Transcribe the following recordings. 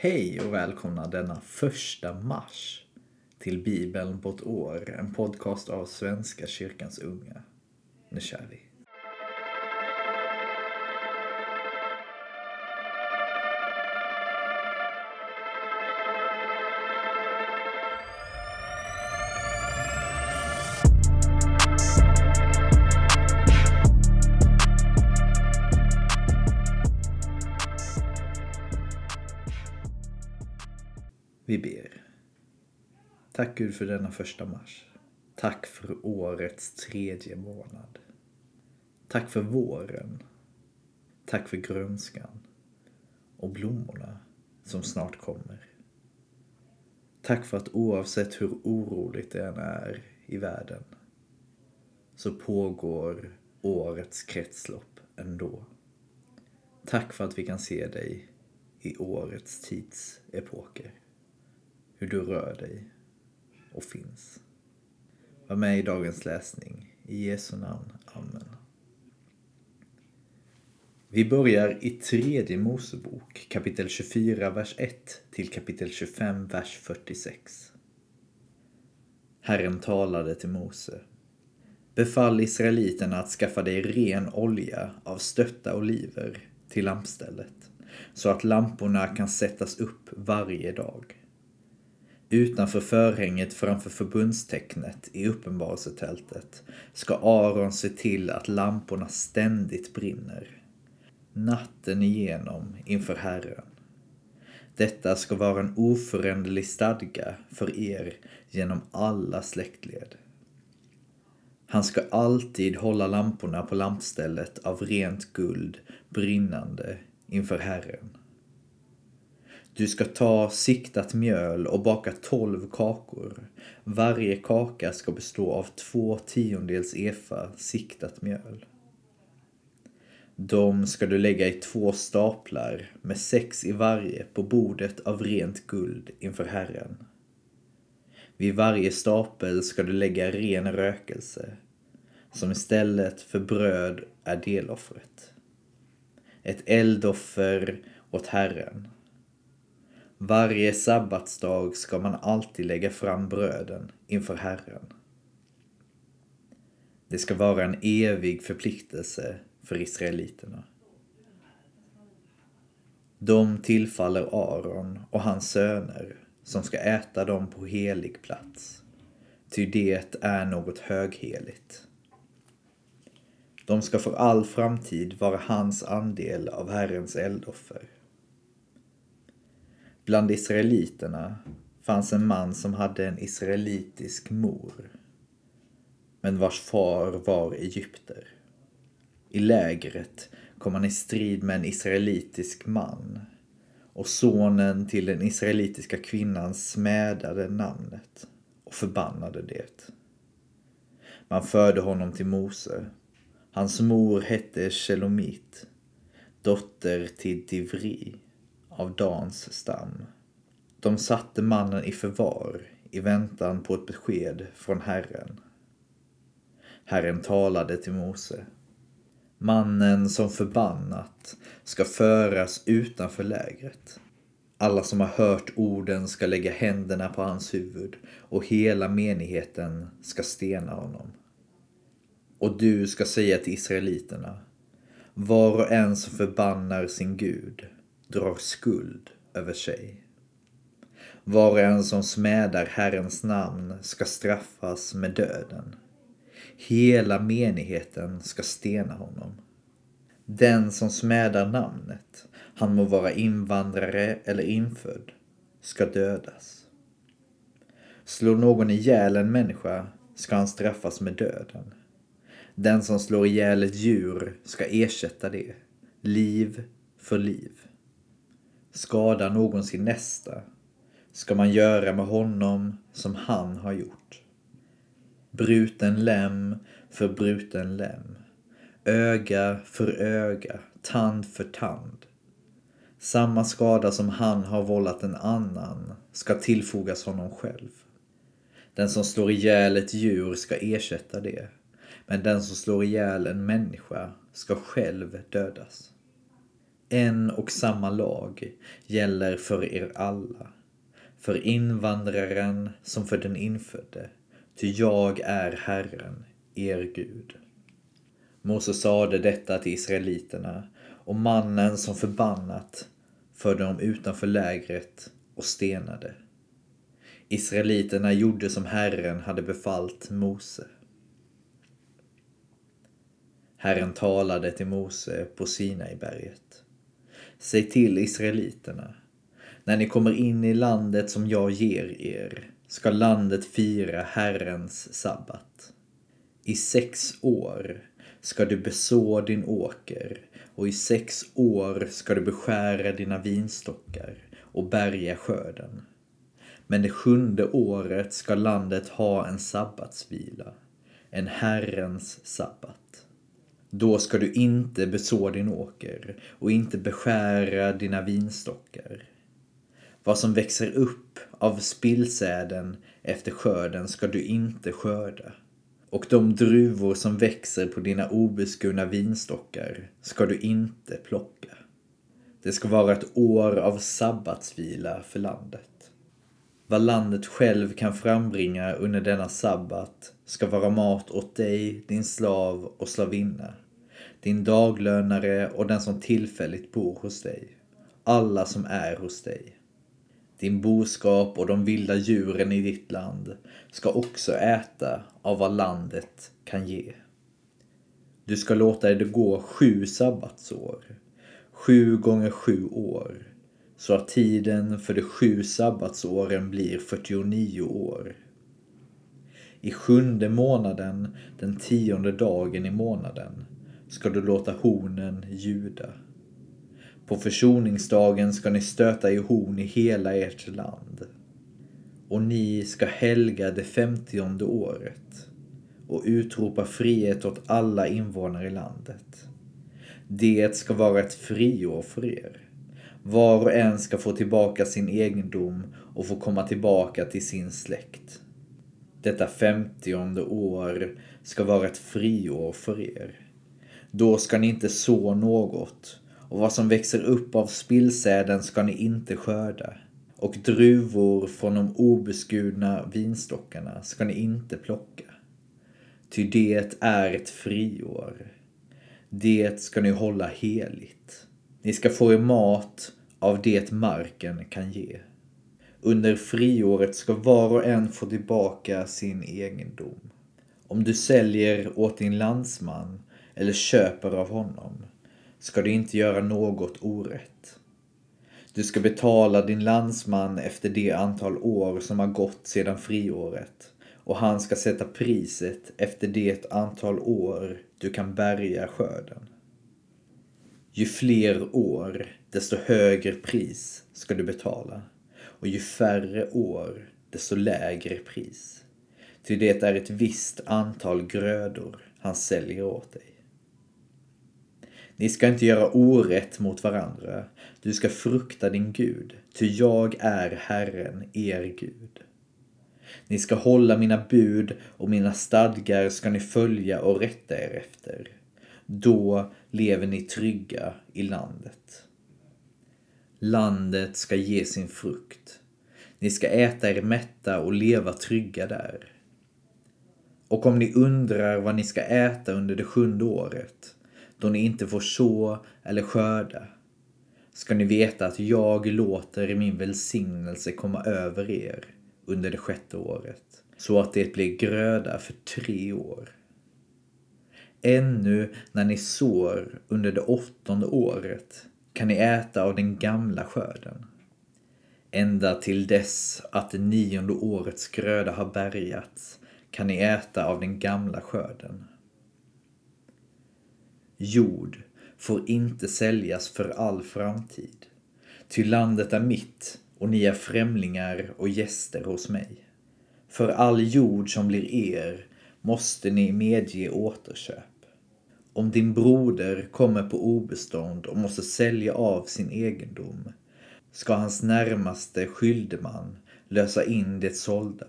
Hej och välkomna denna första mars till Bibeln på ett år, en podcast av Svenska kyrkans unga. Nu kör vi. Gud för denna första mars. Tack för årets tredje månad. Tack för våren. Tack för grönskan och blommorna som snart kommer. Tack för att oavsett hur oroligt det än är i världen så pågår årets kretslopp ändå. Tack för att vi kan se dig i årets tidsepoker hur du rör dig och finns. Var med i dagens läsning. I Jesu namn. Amen. Vi börjar i tredje Mosebok kapitel 24, vers 1 till kapitel 25, vers 46. Herren talade till Mose. Befall israeliterna att skaffa dig ren olja av stötta oliver till lampstället så att lamporna kan sättas upp varje dag. Utanför förhänget framför förbundstecknet i uppenbarelsetältet ska Aron se till att lamporna ständigt brinner. Natten igenom inför Herren. Detta ska vara en oföränderlig stadga för er genom alla släktled. Han ska alltid hålla lamporna på lampstället av rent guld brinnande inför Herren. Du ska ta siktat mjöl och baka tolv kakor. Varje kaka ska bestå av två tiondels efa siktat mjöl. De ska du lägga i två staplar med sex i varje på bordet av rent guld inför Herren. Vid varje stapel ska du lägga ren rökelse, som istället för bröd är deloffret. Ett eldoffer åt Herren. Varje sabbatsdag ska man alltid lägga fram bröden inför Herren. Det ska vara en evig förpliktelse för israeliterna. De tillfaller Aron och hans söner som ska äta dem på helig plats, ty det är något högheligt. De ska för all framtid vara hans andel av Herrens eldoffer. Bland israeliterna fanns en man som hade en israelitisk mor, men vars far var egypter. I lägret kom han i strid med en israelitisk man och sonen till den israelitiska kvinnan smädade namnet och förbannade det. Man förde honom till Mose. Hans mor hette Shelomit, dotter till Divri av Dans stam. De satte mannen i förvar i väntan på ett besked från Herren. Herren talade till Mose. Mannen som förbannat ska föras utanför lägret. Alla som har hört orden ska lägga händerna på hans huvud och hela menigheten ska stena honom. Och du ska säga till israeliterna. Var och en som förbannar sin Gud drar skuld över sig. Var och en som smädar Herrens namn ska straffas med döden. Hela menigheten ska stena honom. Den som smädar namnet, han må vara invandrare eller infödd, ska dödas. Slår någon ihjäl en människa ska han straffas med döden. Den som slår ihjäl ett djur ska ersätta det, liv för liv skadar någon sin nästa ska man göra med honom som han har gjort. Bruten lem för bruten lem, öga för öga, tand för tand. Samma skada som han har vållat en annan ska tillfogas honom själv. Den som slår ihjäl ett djur ska ersätta det, men den som slår ihjäl en människa ska själv dödas. En och samma lag gäller för er alla, för invandraren som för den infödde, ty jag är Herren, er Gud. Mose sade detta till israeliterna och mannen som förbannat förde dem utanför lägret och stenade. Israeliterna gjorde som Herren hade befallt Mose. Herren talade till Mose på Sinaiberget. Säg till israeliterna. När ni kommer in i landet som jag ger er ska landet fira Herrens sabbat. I sex år ska du beså din åker och i sex år ska du beskära dina vinstockar och bärga skörden. Men det sjunde året ska landet ha en sabbatsvila, en Herrens sabbat. Då ska du inte beså din åker och inte beskära dina vinstockar. Vad som växer upp av spillsäden efter skörden ska du inte skörda. Och de druvor som växer på dina obeskurna vinstockar ska du inte plocka. Det ska vara ett år av sabbatsvila för landet. Vad landet själv kan frambringa under denna sabbat ska vara mat åt dig, din slav och slavinna, din daglönare och den som tillfälligt bor hos dig, alla som är hos dig. Din boskap och de vilda djuren i ditt land ska också äta av vad landet kan ge. Du ska låta det gå sju sabbatsår, sju gånger sju år, så att tiden för de sju sabbatsåren blir 49 år. I sjunde månaden, den tionde dagen i månaden, ska du låta hornen ljuda. På försoningsdagen ska ni stöta i horn i hela ert land. Och ni ska helga det femtionde året och utropa frihet åt alla invånare i landet. Det ska vara ett friår för er. Var och en ska få tillbaka sin egendom och få komma tillbaka till sin släkt. Detta femtionde år ska vara ett friår för er. Då ska ni inte så något och vad som växer upp av spillsäden ska ni inte skörda. Och druvor från de obeskurna vinstockarna ska ni inte plocka. Ty det är ett friår. Det ska ni hålla heligt. Ni ska få er mat av det marken kan ge. Under friåret ska var och en få tillbaka sin egendom. Om du säljer åt din landsman eller köper av honom ska du inte göra något orätt. Du ska betala din landsman efter det antal år som har gått sedan friåret och han ska sätta priset efter det antal år du kan bärga skörden. Ju fler år, desto högre pris ska du betala och ju färre år, desto lägre pris. Ty det är ett visst antal grödor han säljer åt dig. Ni ska inte göra orätt mot varandra. Du ska frukta din Gud, ty jag är Herren, er Gud. Ni ska hålla mina bud och mina stadgar ska ni följa och rätta er efter. Då lever ni trygga i landet. Landet ska ge sin frukt. Ni ska äta er mätta och leva trygga där. Och om ni undrar vad ni ska äta under det sjunde året, då ni inte får så eller skörda, ska ni veta att jag låter min välsignelse komma över er under det sjätte året, så att det blir gröda för tre år. Ännu när ni sår under det åttonde året kan ni äta av den gamla skörden. Ända till dess att det nionde årets gröda har bärgats kan ni äta av den gamla skörden. Jord får inte säljas för all framtid. Ty landet är mitt och ni är främlingar och gäster hos mig. För all jord som blir er måste ni medge återköp. Om din broder kommer på obestånd och måste sälja av sin egendom ska hans närmaste skyldeman lösa in det sålda.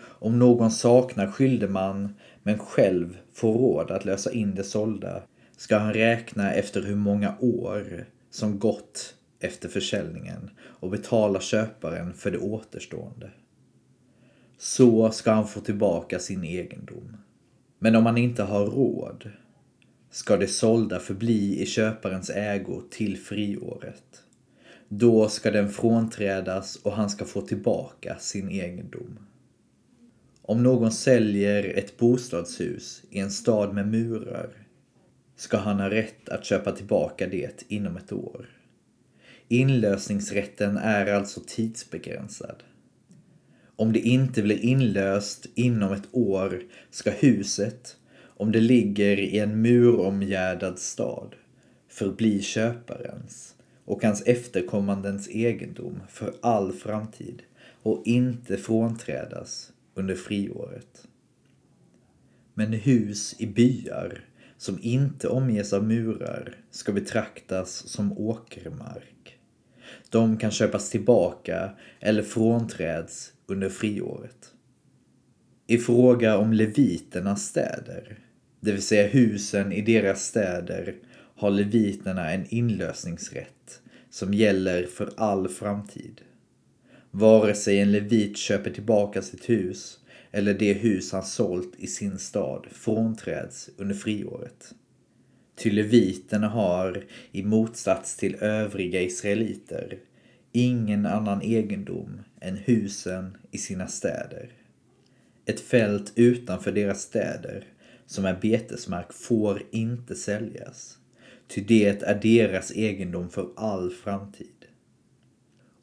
Om någon saknar skyldeman men själv får råd att lösa in det sålda ska han räkna efter hur många år som gått efter försäljningen och betala köparen för det återstående. Så ska han få tillbaka sin egendom. Men om han inte har råd ska det sålda förbli i köparens ägo till friåret. Då ska den frånträdas och han ska få tillbaka sin egendom. Om någon säljer ett bostadshus i en stad med murar ska han ha rätt att köpa tillbaka det inom ett år. Inlösningsrätten är alltså tidsbegränsad. Om det inte blir inlöst inom ett år ska huset, om det ligger i en muromgärdad stad, förbli köparens och hans efterkommandens egendom för all framtid och inte frånträdas under friåret. Men hus i byar som inte omges av murar ska betraktas som åkermark. De kan köpas tillbaka eller frånträds under friåret. I fråga om leviternas städer, det vill säga husen i deras städer, har leviterna en inlösningsrätt som gäller för all framtid. Vare sig en levit köper tillbaka sitt hus eller det hus han sålt i sin stad frånträds under friåret. Ty leviterna har, i motsats till övriga israeliter, ingen annan egendom än husen i sina städer. Ett fält utanför deras städer, som är betesmark, får inte säljas, ty det är deras egendom för all framtid.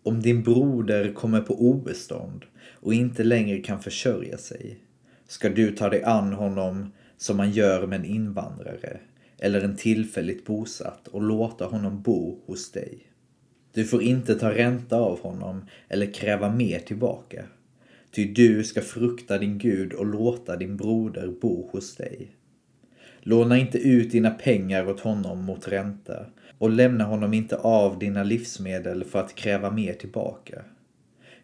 Om din broder kommer på obestånd och inte längre kan försörja sig ska du ta dig an honom som man gör med en invandrare eller en tillfälligt bosatt och låta honom bo hos dig. Du får inte ta ränta av honom eller kräva mer tillbaka. Ty du ska frukta din Gud och låta din broder bo hos dig. Låna inte ut dina pengar åt honom mot ränta och lämna honom inte av dina livsmedel för att kräva mer tillbaka.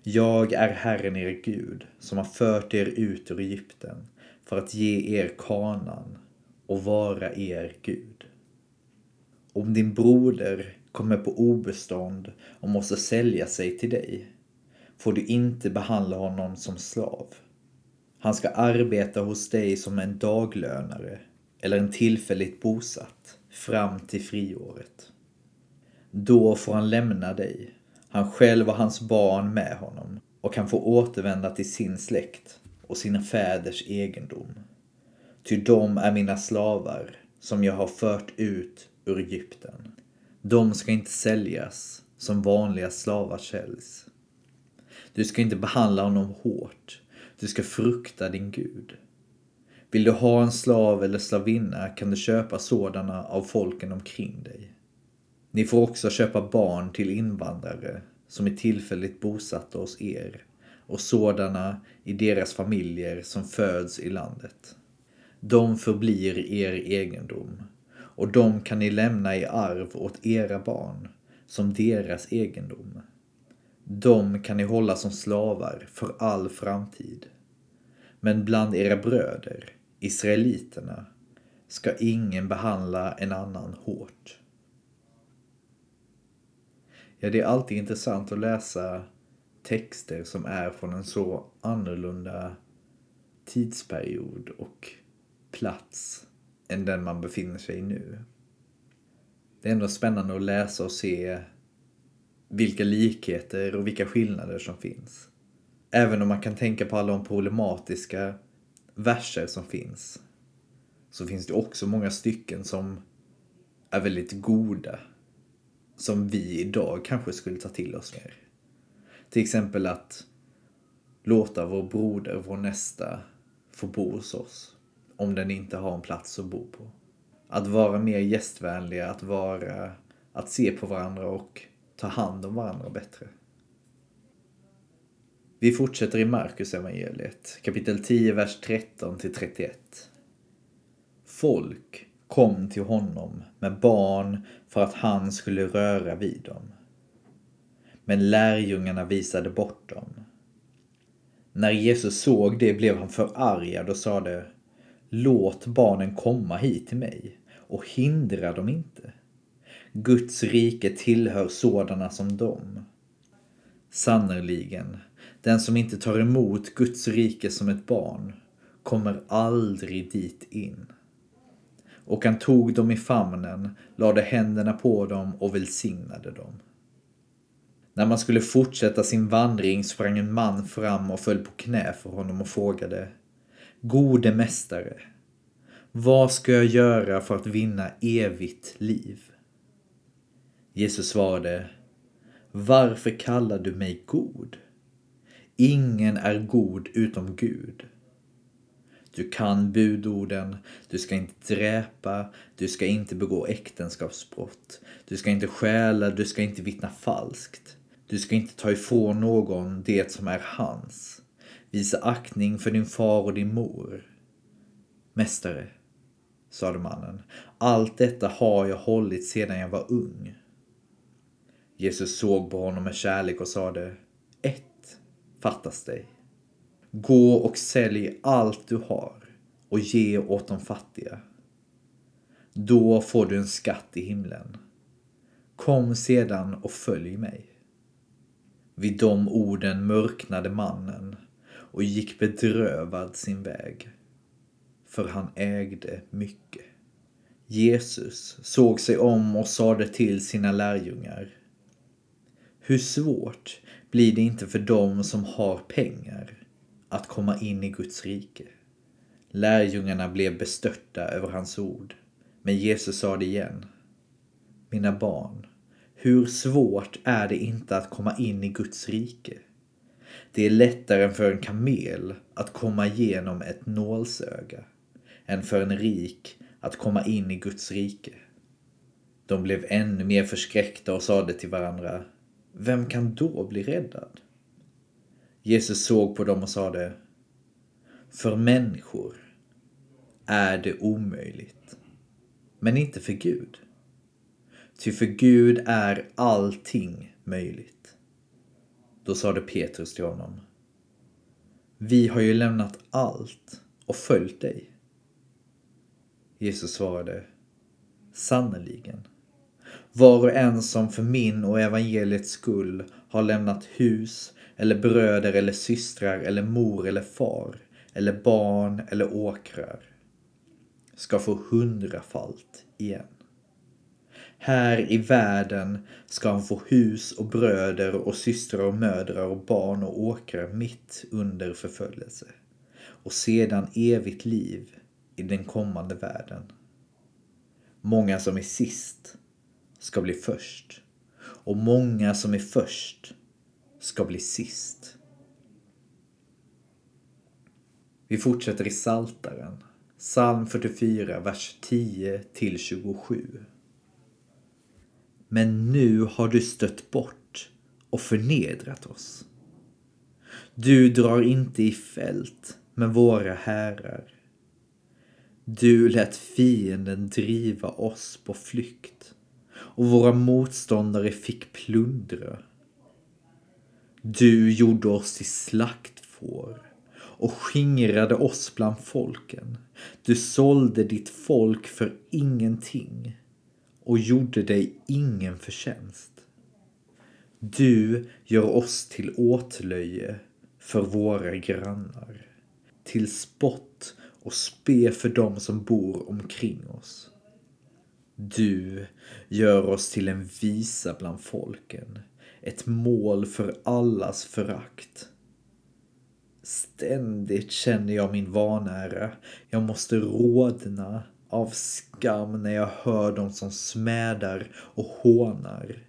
Jag är Herren er Gud som har fört er ut ur Egypten för att ge er kanan och vara er Gud. Om din broder kommer på obestånd och måste sälja sig till dig får du inte behandla honom som slav. Han ska arbeta hos dig som en daglönare eller en tillfälligt bosatt fram till friåret. Då får han lämna dig, han själv och hans barn med honom och kan få återvända till sin släkt och sina fäders egendom. Ty de är mina slavar som jag har fört ut ur Egypten. De ska inte säljas som vanliga slavar säljs. Du ska inte behandla honom hårt. Du ska frukta din Gud. Vill du ha en slav eller slavinna kan du köpa sådana av folken omkring dig. Ni får också köpa barn till invandrare som är tillfälligt bosatta hos er och sådana i deras familjer som föds i landet. De förblir er egendom och de kan ni lämna i arv åt era barn som deras egendom. De kan ni hålla som slavar för all framtid. Men bland era bröder israeliterna, ska ingen behandla en annan hårt. Ja, det är alltid intressant att läsa texter som är från en så annorlunda tidsperiod och plats än den man befinner sig i nu. Det är ändå spännande att läsa och se vilka likheter och vilka skillnader som finns. Även om man kan tänka på alla de problematiska verser som finns så finns det också många stycken som är väldigt goda. Som vi idag kanske skulle ta till oss mer. Till exempel att låta vår broder, vår nästa, få bo hos oss. Om den inte har en plats att bo på. Att vara mer gästvänliga, att vara, att se på varandra och ta hand om varandra bättre. Vi fortsätter i Markus evangeliet, kapitel 10, vers 13 till 31. Folk kom till honom med barn för att han skulle röra vid dem. Men lärjungarna visade bort dem. När Jesus såg det blev han förargad och sade Låt barnen komma hit till mig och hindra dem inte. Guds rike tillhör sådana som dem. Sannerligen, den som inte tar emot Guds rike som ett barn kommer aldrig dit in. Och han tog dem i famnen, lade händerna på dem och välsignade dem. När man skulle fortsätta sin vandring sprang en man fram och föll på knä för honom och frågade Gode mästare, vad ska jag göra för att vinna evigt liv? Jesus svarade Varför kallar du mig god? Ingen är god utom Gud. Du kan budorden, du ska inte dräpa, du ska inte begå äktenskapsbrott, du ska inte stjäla, du ska inte vittna falskt. Du ska inte ta ifrån någon det som är hans. Visa aktning för din far och din mor. Mästare, sade mannen, allt detta har jag hållit sedan jag var ung. Jesus såg på honom med kärlek och sade, ett fattas dig. Gå och sälj allt du har och ge åt de fattiga. Då får du en skatt i himlen. Kom sedan och följ mig. Vid de orden mörknade mannen och gick bedrövad sin väg. För han ägde mycket. Jesus såg sig om och sade till sina lärjungar. Hur svårt blir det inte för dem som har pengar att komma in i Guds rike? Lärjungarna blev bestörta över hans ord. Men Jesus sa det igen. Mina barn, hur svårt är det inte att komma in i Guds rike? Det är lättare än för en kamel att komma igenom ett nålsöga än för en rik att komma in i Guds rike. De blev ännu mer förskräckta och sade till varandra Vem kan då bli räddad? Jesus såg på dem och sade För människor är det omöjligt, men inte för Gud. Ty för Gud är allting möjligt. Då sade Petrus till honom. Vi har ju lämnat allt och följt dig. Jesus svarade. Sannerligen. Var och en som för min och evangeliets skull har lämnat hus eller bröder eller systrar eller mor eller far eller barn eller åkrar ska få hundrafalt igen. Här i världen ska han få hus och bröder och systrar och mödrar och barn och åkrar mitt under förföljelse. Och sedan evigt liv i den kommande världen. Många som är sist ska bli först. Och många som är först ska bli sist. Vi fortsätter i Saltaren. Psalm 44, vers 10 till 27. Men nu har du stött bort och förnedrat oss. Du drar inte i fält med våra herrar. Du lät fienden driva oss på flykt och våra motståndare fick plundra. Du gjorde oss till slaktfår och skingrade oss bland folken. Du sålde ditt folk för ingenting och gjorde dig ingen förtjänst. Du gör oss till åtlöje för våra grannar, till spott och spe för dem som bor omkring oss. Du gör oss till en visa bland folken, ett mål för allas förakt. Ständigt känner jag min vanära. Jag måste rodna av skam när jag hör dem som smädar och hånar.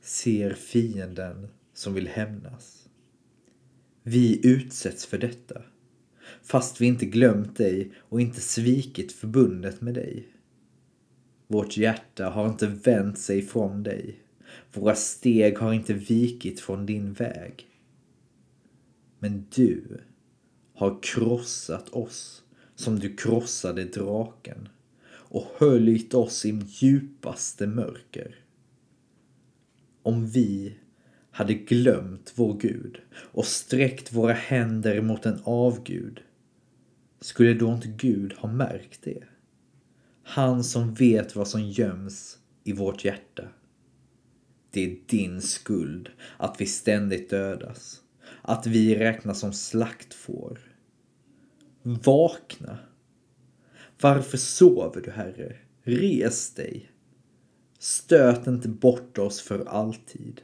Ser fienden som vill hämnas. Vi utsätts för detta. Fast vi inte glömt dig och inte svikit förbundet med dig. Vårt hjärta har inte vänt sig från dig. Våra steg har inte vikit från din väg. Men du har krossat oss som du krossade draken och höljt oss i djupaste mörker. Om vi hade glömt vår Gud och sträckt våra händer mot en avgud skulle då inte Gud ha märkt det? Han som vet vad som göms i vårt hjärta. Det är din skuld att vi ständigt dödas. Att vi räknas som slaktfår. Vakna! Varför sover du, Herre? Res dig! Stöt inte bort oss för alltid.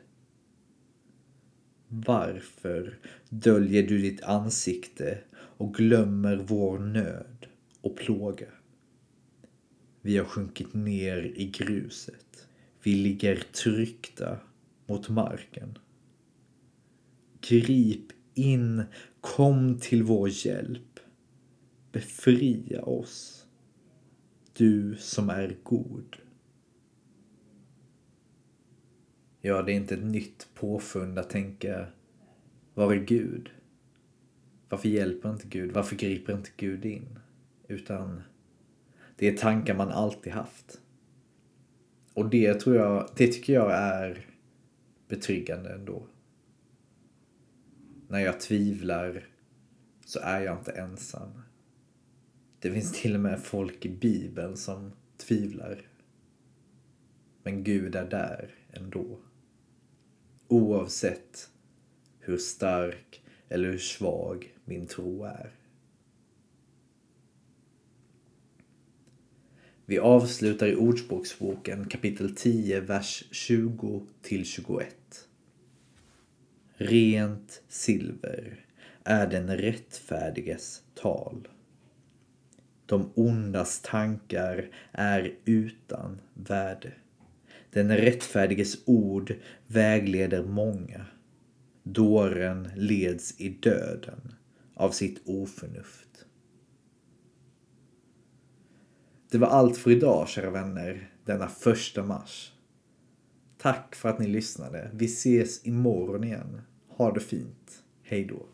Varför döljer du ditt ansikte och glömmer vår nöd och plåga? Vi har sjunkit ner i gruset. Vi ligger tryckta mot marken. Grip in, kom till vår hjälp. Befria oss. Du som är god. Ja, det är inte ett nytt påfund att tänka, var är Gud? Varför hjälper inte Gud? Varför griper inte Gud in? Utan det är tankar man alltid haft. Och det tror jag, det tycker jag är betryggande ändå. När jag tvivlar så är jag inte ensam. Det finns till och med folk i Bibeln som tvivlar. Men Gud är där ändå. Oavsett hur stark eller hur svag min tro är. Vi avslutar i Ordspråksboken kapitel 10, vers 20 till 21. Rent silver är den rättfärdiges tal. De ondas tankar är utan värde. Den rättfärdiges ord vägleder många. Dåren leds i döden av sitt oförnuft. Det var allt för idag, kära vänner, denna första mars. Tack för att ni lyssnade. Vi ses imorgon igen. Ha det fint. Hej då.